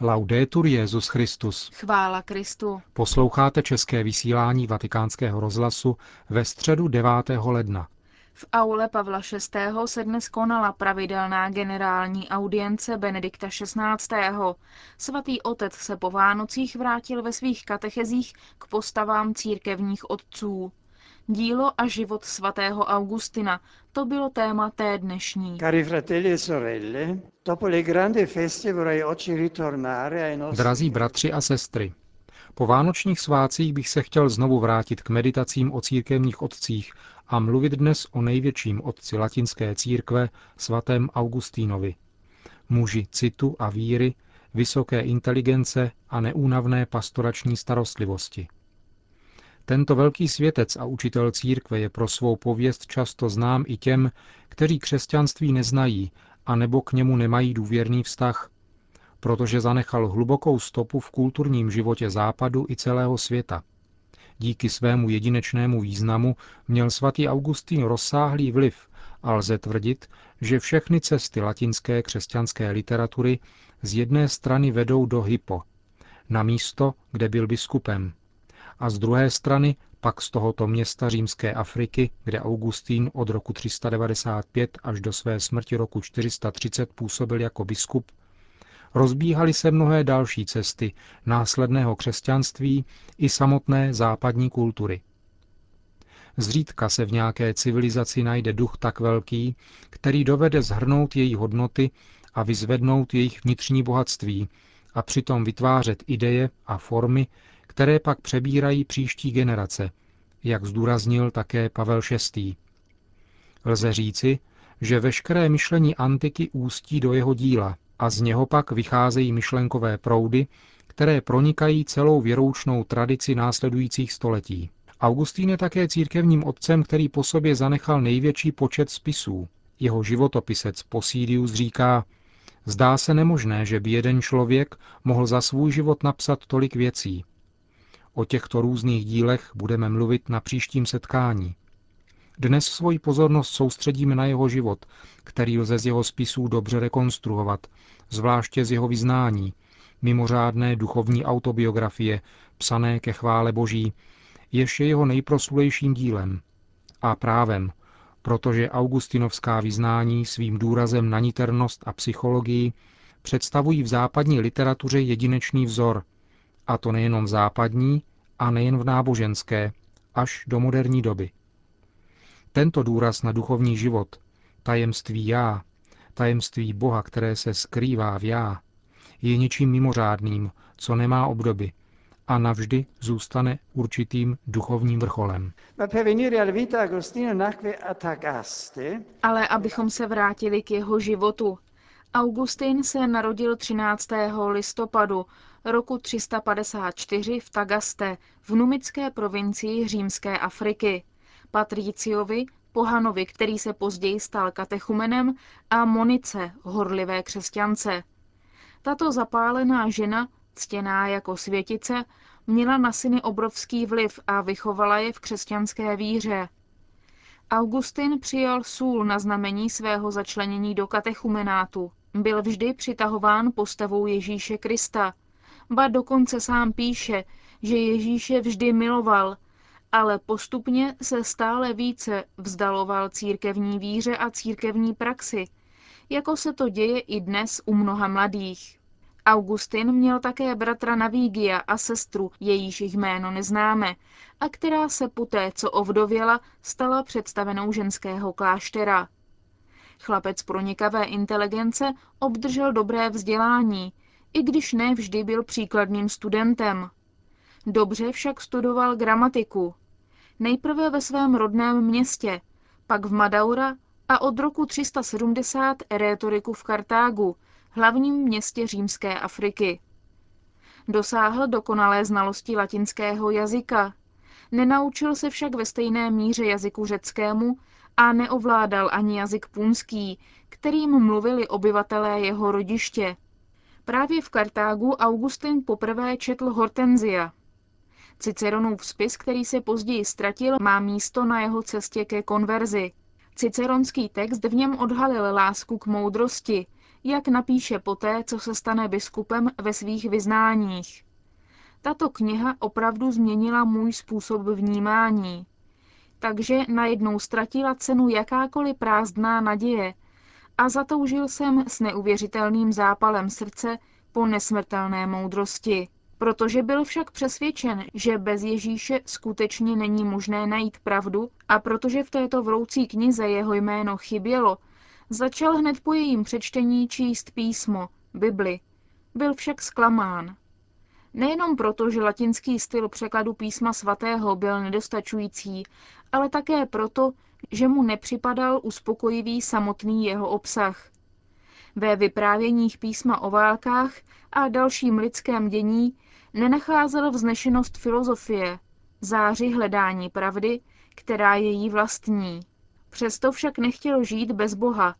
Laudetur Jezus Christus. Chvála Kristu. Posloucháte české vysílání Vatikánského rozhlasu ve středu 9. ledna. V aule Pavla VI. se dnes konala pravidelná generální audience Benedikta XVI. Svatý otec se po Vánocích vrátil ve svých katechezích k postavám církevních otců. Dílo a život svatého Augustina, to bylo téma té dnešní. Cari fratelli e sorelle, dopo le grandi feste vorrei oggi ritornare ai nostri... Drazí bratři a sestry, po vánočních svácích bych se chtěl znovu vrátit k meditacím o církevních otcích a mluvit dnes o největším otci latinské církve, svatém Augustínovi. Muži citu a víry, vysoké inteligence a neúnavné pastorační starostlivosti. Tento velký světec a učitel církve je pro svou pověst často znám i těm, kteří křesťanství neznají a nebo k němu nemají důvěrný vztah, protože zanechal hlubokou stopu v kulturním životě západu i celého světa. Díky svému jedinečnému významu měl svatý Augustín rozsáhlý vliv a lze tvrdit, že všechny cesty latinské křesťanské literatury z jedné strany vedou do Hypo, na místo, kde byl biskupem, a z druhé strany pak z tohoto města římské Afriky, kde Augustín od roku 395 až do své smrti roku 430 působil jako biskup, rozbíhaly se mnohé další cesty následného křesťanství i samotné západní kultury. Zřídka se v nějaké civilizaci najde duch tak velký, který dovede zhrnout její hodnoty a vyzvednout jejich vnitřní bohatství a přitom vytvářet ideje a formy, které pak přebírají příští generace, jak zdůraznil také Pavel VI. Lze říci, že veškeré myšlení antiky ústí do jeho díla a z něho pak vycházejí myšlenkové proudy, které pronikají celou věroučnou tradici následujících století. Augustín je také církevním otcem, který po sobě zanechal největší počet spisů. Jeho životopisec Posídius říká, zdá se nemožné, že by jeden člověk mohl za svůj život napsat tolik věcí. O těchto různých dílech budeme mluvit na příštím setkání. Dnes svoji pozornost soustředíme na jeho život, který lze z jeho spisů dobře rekonstruovat, zvláště z jeho vyznání, mimořádné duchovní autobiografie, psané ke chvále Boží, jež je jeho nejproslulejším dílem. A právem, protože augustinovská vyznání svým důrazem na niternost a psychologii představují v západní literatuře jedinečný vzor – a to nejenom v západní a nejen v náboženské, až do moderní doby. Tento důraz na duchovní život, tajemství já, tajemství Boha, které se skrývá v já, je něčím mimořádným, co nemá obdoby a navždy zůstane určitým duchovním vrcholem. Ale abychom se vrátili k jeho životu, Augustin se narodil 13. listopadu roku 354 v Tagaste v numické provincii Římské Afriky. Patriciovi, pohanovi, který se později stal katechumenem, a Monice, horlivé křesťance. Tato zapálená žena, ctěná jako světice, měla na syny obrovský vliv a vychovala je v křesťanské víře. Augustin přijal sůl na znamení svého začlenění do katechumenátu. Byl vždy přitahován postavou Ježíše Krista. Ba dokonce sám píše, že Ježíše vždy miloval, ale postupně se stále více vzdaloval církevní víře a církevní praxi, jako se to děje i dnes u mnoha mladých. Augustin měl také bratra Navígia a sestru, jejíž jméno neznáme, a která se poté, co ovdověla, stala představenou ženského kláštera. Chlapec pronikavé inteligence obdržel dobré vzdělání, i když ne vždy byl příkladným studentem. Dobře však studoval gramatiku. Nejprve ve svém rodném městě, pak v Madaura a od roku 370 rétoriku v Kartágu, hlavním městě římské Afriky. Dosáhl dokonalé znalosti latinského jazyka. Nenaučil se však ve stejné míře jazyku řeckému a neovládal ani jazyk punský, kterým mluvili obyvatelé jeho rodiště. Právě v Kartágu Augustin poprvé četl Hortenzia. Ciceronův spis, který se později ztratil, má místo na jeho cestě ke konverzi. Ciceronský text v něm odhalil lásku k moudrosti, jak napíše poté, co se stane biskupem ve svých vyznáních. Tato kniha opravdu změnila můj způsob vnímání. Takže najednou ztratila cenu jakákoliv prázdná naděje a zatoužil jsem s neuvěřitelným zápalem srdce po nesmrtelné moudrosti. Protože byl však přesvědčen, že bez Ježíše skutečně není možné najít pravdu a protože v této vroucí knize jeho jméno chybělo, začal hned po jejím přečtení číst písmo, Bibli. Byl však zklamán. Nejenom proto, že latinský styl překladu písma svatého byl nedostačující, ale také proto, že mu nepřipadal uspokojivý samotný jeho obsah. Ve vyprávěních písma o válkách a dalším lidském dění nenacházel vznešenost filozofie, záři hledání pravdy, která je jí vlastní. Přesto však nechtěl žít bez Boha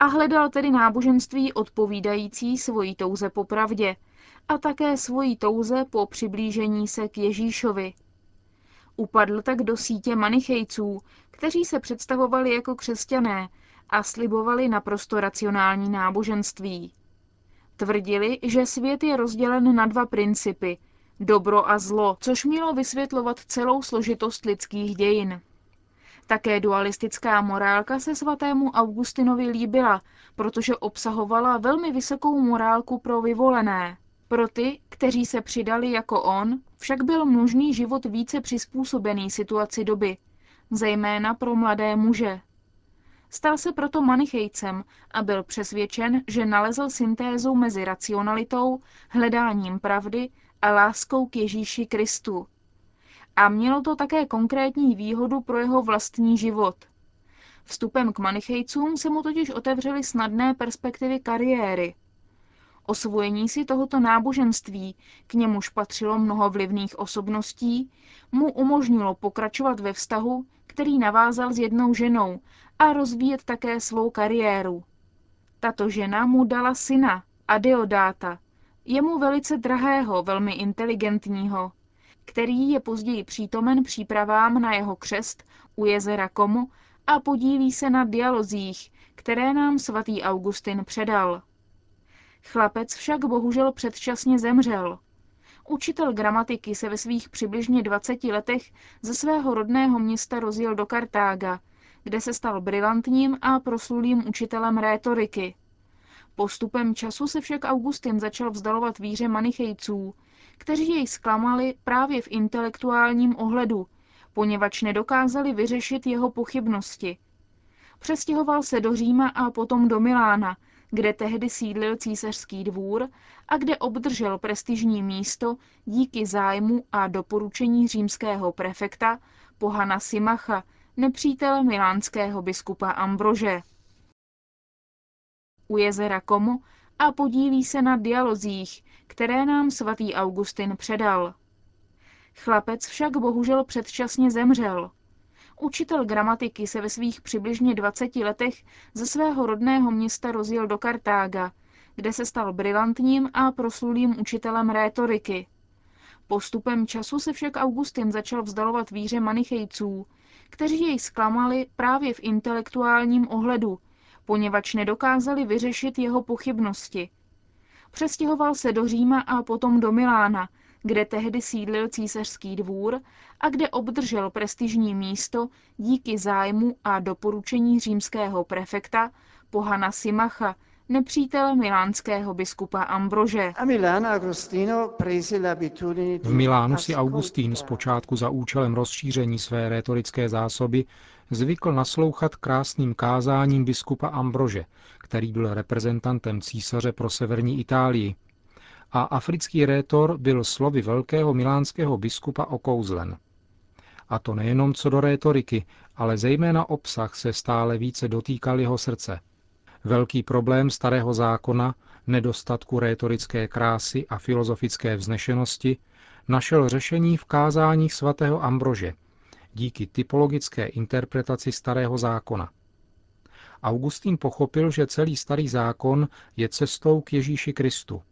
a hledal tedy náboženství odpovídající svojí touze po pravdě a také svojí touze po přiblížení se k Ježíšovi. Upadl tak do sítě manichejců, kteří se představovali jako křesťané a slibovali naprosto racionální náboženství. Tvrdili, že svět je rozdělen na dva principy – dobro a zlo, což mělo vysvětlovat celou složitost lidských dějin. Také dualistická morálka se svatému Augustinovi líbila, protože obsahovala velmi vysokou morálku pro vyvolené. Pro ty, kteří se přidali jako on, však byl možný život více přizpůsobený situaci doby, zejména pro mladé muže. Stal se proto manichejcem a byl přesvědčen, že nalezl syntézu mezi racionalitou, hledáním pravdy a láskou k Ježíši Kristu. A mělo to také konkrétní výhodu pro jeho vlastní život. Vstupem k manichejcům se mu totiž otevřely snadné perspektivy kariéry. Osvojení si tohoto náboženství, k němuž patřilo mnoho vlivných osobností, mu umožnilo pokračovat ve vztahu, který navázal s jednou ženou a rozvíjet také svou kariéru. Tato žena mu dala syna, Adeodáta, jemu velice drahého, velmi inteligentního, který je později přítomen přípravám na jeho křest u jezera Komu a podílí se na dialozích, které nám svatý Augustin předal. Chlapec však bohužel předčasně zemřel. Učitel gramatiky se ve svých přibližně 20 letech ze svého rodného města rozjel do Kartága, kde se stal brilantním a proslulým učitelem rétoriky. Postupem času se však Augustin začal vzdalovat víře manichejců, kteří jej zklamali právě v intelektuálním ohledu, poněvadž nedokázali vyřešit jeho pochybnosti. Přestěhoval se do Říma a potom do Milána, kde tehdy sídlil císařský dvůr a kde obdržel prestižní místo díky zájmu a doporučení římského prefekta Pohana Simacha, nepřítele milánského biskupa Ambrože. U jezera Como a podílí se na dialozích, které nám svatý Augustin předal. Chlapec však bohužel předčasně zemřel. Učitel gramatiky se ve svých přibližně 20 letech ze svého rodného města rozjel do Kartága, kde se stal brilantním a proslulým učitelem rétoriky. Postupem času se však Augustin začal vzdalovat víře manichejců, kteří jej zklamali právě v intelektuálním ohledu, poněvadž nedokázali vyřešit jeho pochybnosti. Přestěhoval se do Říma a potom do Milána, kde tehdy sídlil císařský dvůr a kde obdržel prestižní místo díky zájmu a doporučení římského prefekta Pohana Simacha, nepřítele milánského biskupa Ambrože. V Milánu si Augustín zpočátku za účelem rozšíření své rétorické zásoby zvykl naslouchat krásným kázáním biskupa Ambrože, který byl reprezentantem císaře pro severní Itálii. A africký rétor byl slovy velkého milánského biskupa okouzlen. A to nejenom co do rétoriky, ale zejména obsah se stále více dotýkal jeho srdce – Velký problém starého zákona, nedostatku rétorické krásy a filozofické vznešenosti, našel řešení v kázáních svatého Ambrože díky typologické interpretaci starého zákona. Augustín pochopil, že celý starý zákon je cestou k Ježíši Kristu.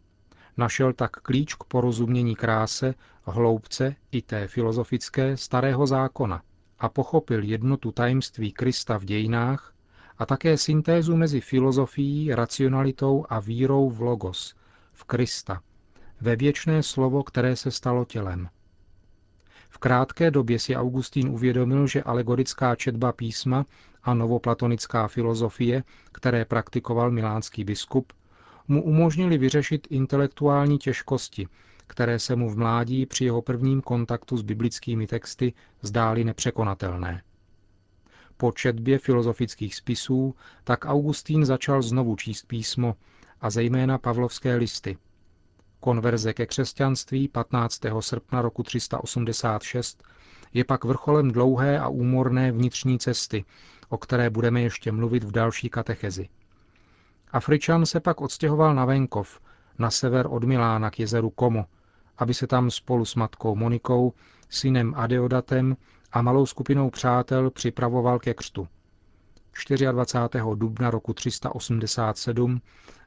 Našel tak klíč k porozumění kráse, hloubce i té filozofické starého zákona a pochopil jednotu tajemství Krista v dějinách a také syntézu mezi filozofií, racionalitou a vírou v logos, v Krista, ve věčné slovo, které se stalo tělem. V krátké době si Augustín uvědomil, že alegorická četba písma a novoplatonická filozofie, které praktikoval milánský biskup, mu umožnili vyřešit intelektuální těžkosti, které se mu v mládí při jeho prvním kontaktu s biblickými texty zdály nepřekonatelné. Po četbě filozofických spisů tak Augustín začal znovu číst písmo a zejména pavlovské listy. Konverze ke křesťanství 15. srpna roku 386 je pak vrcholem dlouhé a úmorné vnitřní cesty, o které budeme ještě mluvit v další katechezi. Afričan se pak odstěhoval na venkov, na sever od Milána k jezeru Como, aby se tam spolu s matkou Monikou, synem Adeodatem a malou skupinou přátel připravoval ke křtu. 24. dubna roku 387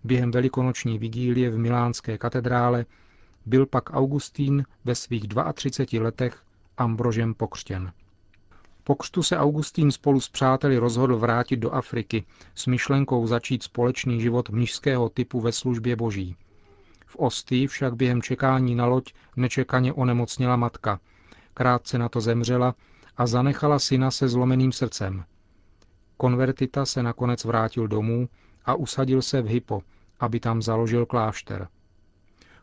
během velikonoční vigílie v milánské katedrále byl pak Augustín ve svých 32 letech Ambrožem pokřtěn. Po křtu se Augustín spolu s přáteli rozhodl vrátit do Afriky s myšlenkou začít společný život mnižského typu ve službě boží. V Ostý však během čekání na loď nečekaně onemocněla matka. Krátce na to zemřela a zanechala syna se zlomeným srdcem. Konvertita se nakonec vrátil domů a usadil se v Hypo, aby tam založil klášter.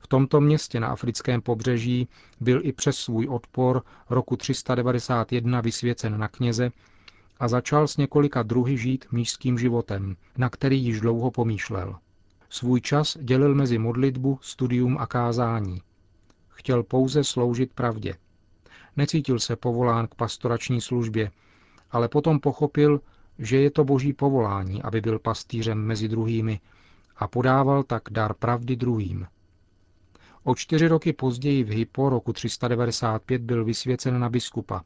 V tomto městě na africkém pobřeží byl i přes svůj odpor roku 391 vysvěcen na kněze a začal s několika druhy žít mnížským životem, na který již dlouho pomýšlel. Svůj čas dělil mezi modlitbu, studium a kázání. Chtěl pouze sloužit pravdě. Necítil se povolán k pastorační službě, ale potom pochopil, že je to boží povolání, aby byl pastýřem mezi druhými a podával tak dar pravdy druhým. O čtyři roky později v Hypo roku 395 byl vysvěcen na biskupa.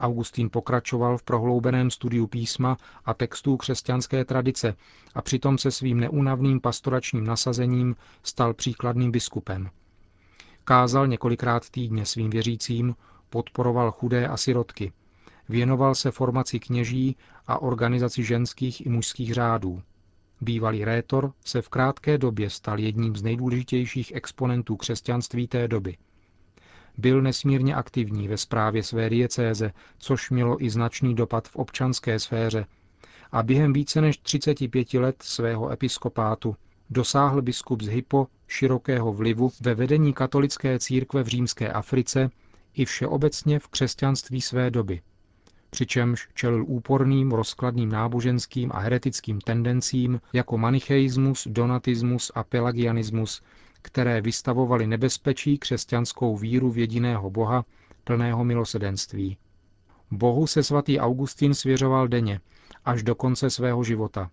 Augustín pokračoval v prohloubeném studiu písma a textů křesťanské tradice a přitom se svým neunavným pastoračním nasazením stal příkladným biskupem. Kázal několikrát týdně svým věřícím, podporoval chudé a sirotky. Věnoval se formaci kněží a organizaci ženských i mužských řádů. Bývalý rétor se v krátké době stal jedním z nejdůležitějších exponentů křesťanství té doby. Byl nesmírně aktivní ve správě své diecéze, což mělo i značný dopad v občanské sféře, a během více než 35 let svého episkopátu dosáhl biskup z Hypo širokého vlivu ve vedení katolické církve v římské Africe i všeobecně v křesťanství své doby přičemž čelil úporným rozkladným náboženským a heretickým tendencím jako manicheismus, donatismus a pelagianismus, které vystavovaly nebezpečí křesťanskou víru v jediného Boha, plného milosedenství. Bohu se svatý Augustín svěřoval denně, až do konce svého života.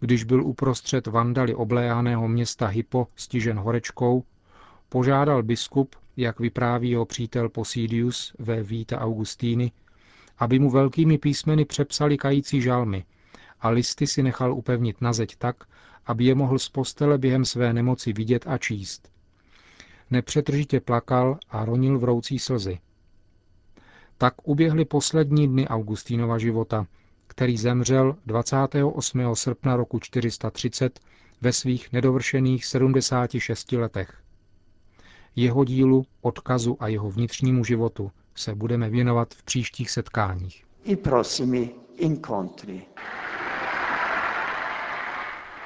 Když byl uprostřed vandaly obléhaného města Hypo stižen horečkou, požádal biskup, jak vypráví jeho přítel Posidius ve Víta Augustíny, aby mu velkými písmeny přepsali kající žalmy a listy si nechal upevnit na zeď tak, aby je mohl z postele během své nemoci vidět a číst. Nepřetržitě plakal a ronil vroucí slzy. Tak uběhly poslední dny Augustínova života, který zemřel 28. srpna roku 430 ve svých nedovršených 76 letech. Jeho dílu, odkazu a jeho vnitřnímu životu se budeme věnovat v příštích setkáních. I prosimi incontri.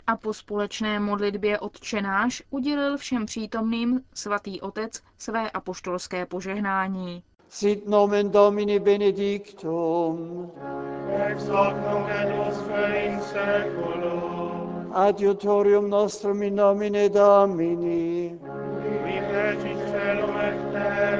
A po společné modlitbě odčenáš udělil všem přítomným svatý otec své apoštolské požehnání. Sit nomen Domini benedictum. Ex hoc nunc et usque in seculum. Adiutorium nostrum in nomine Domini. Qui fecit celum et terra.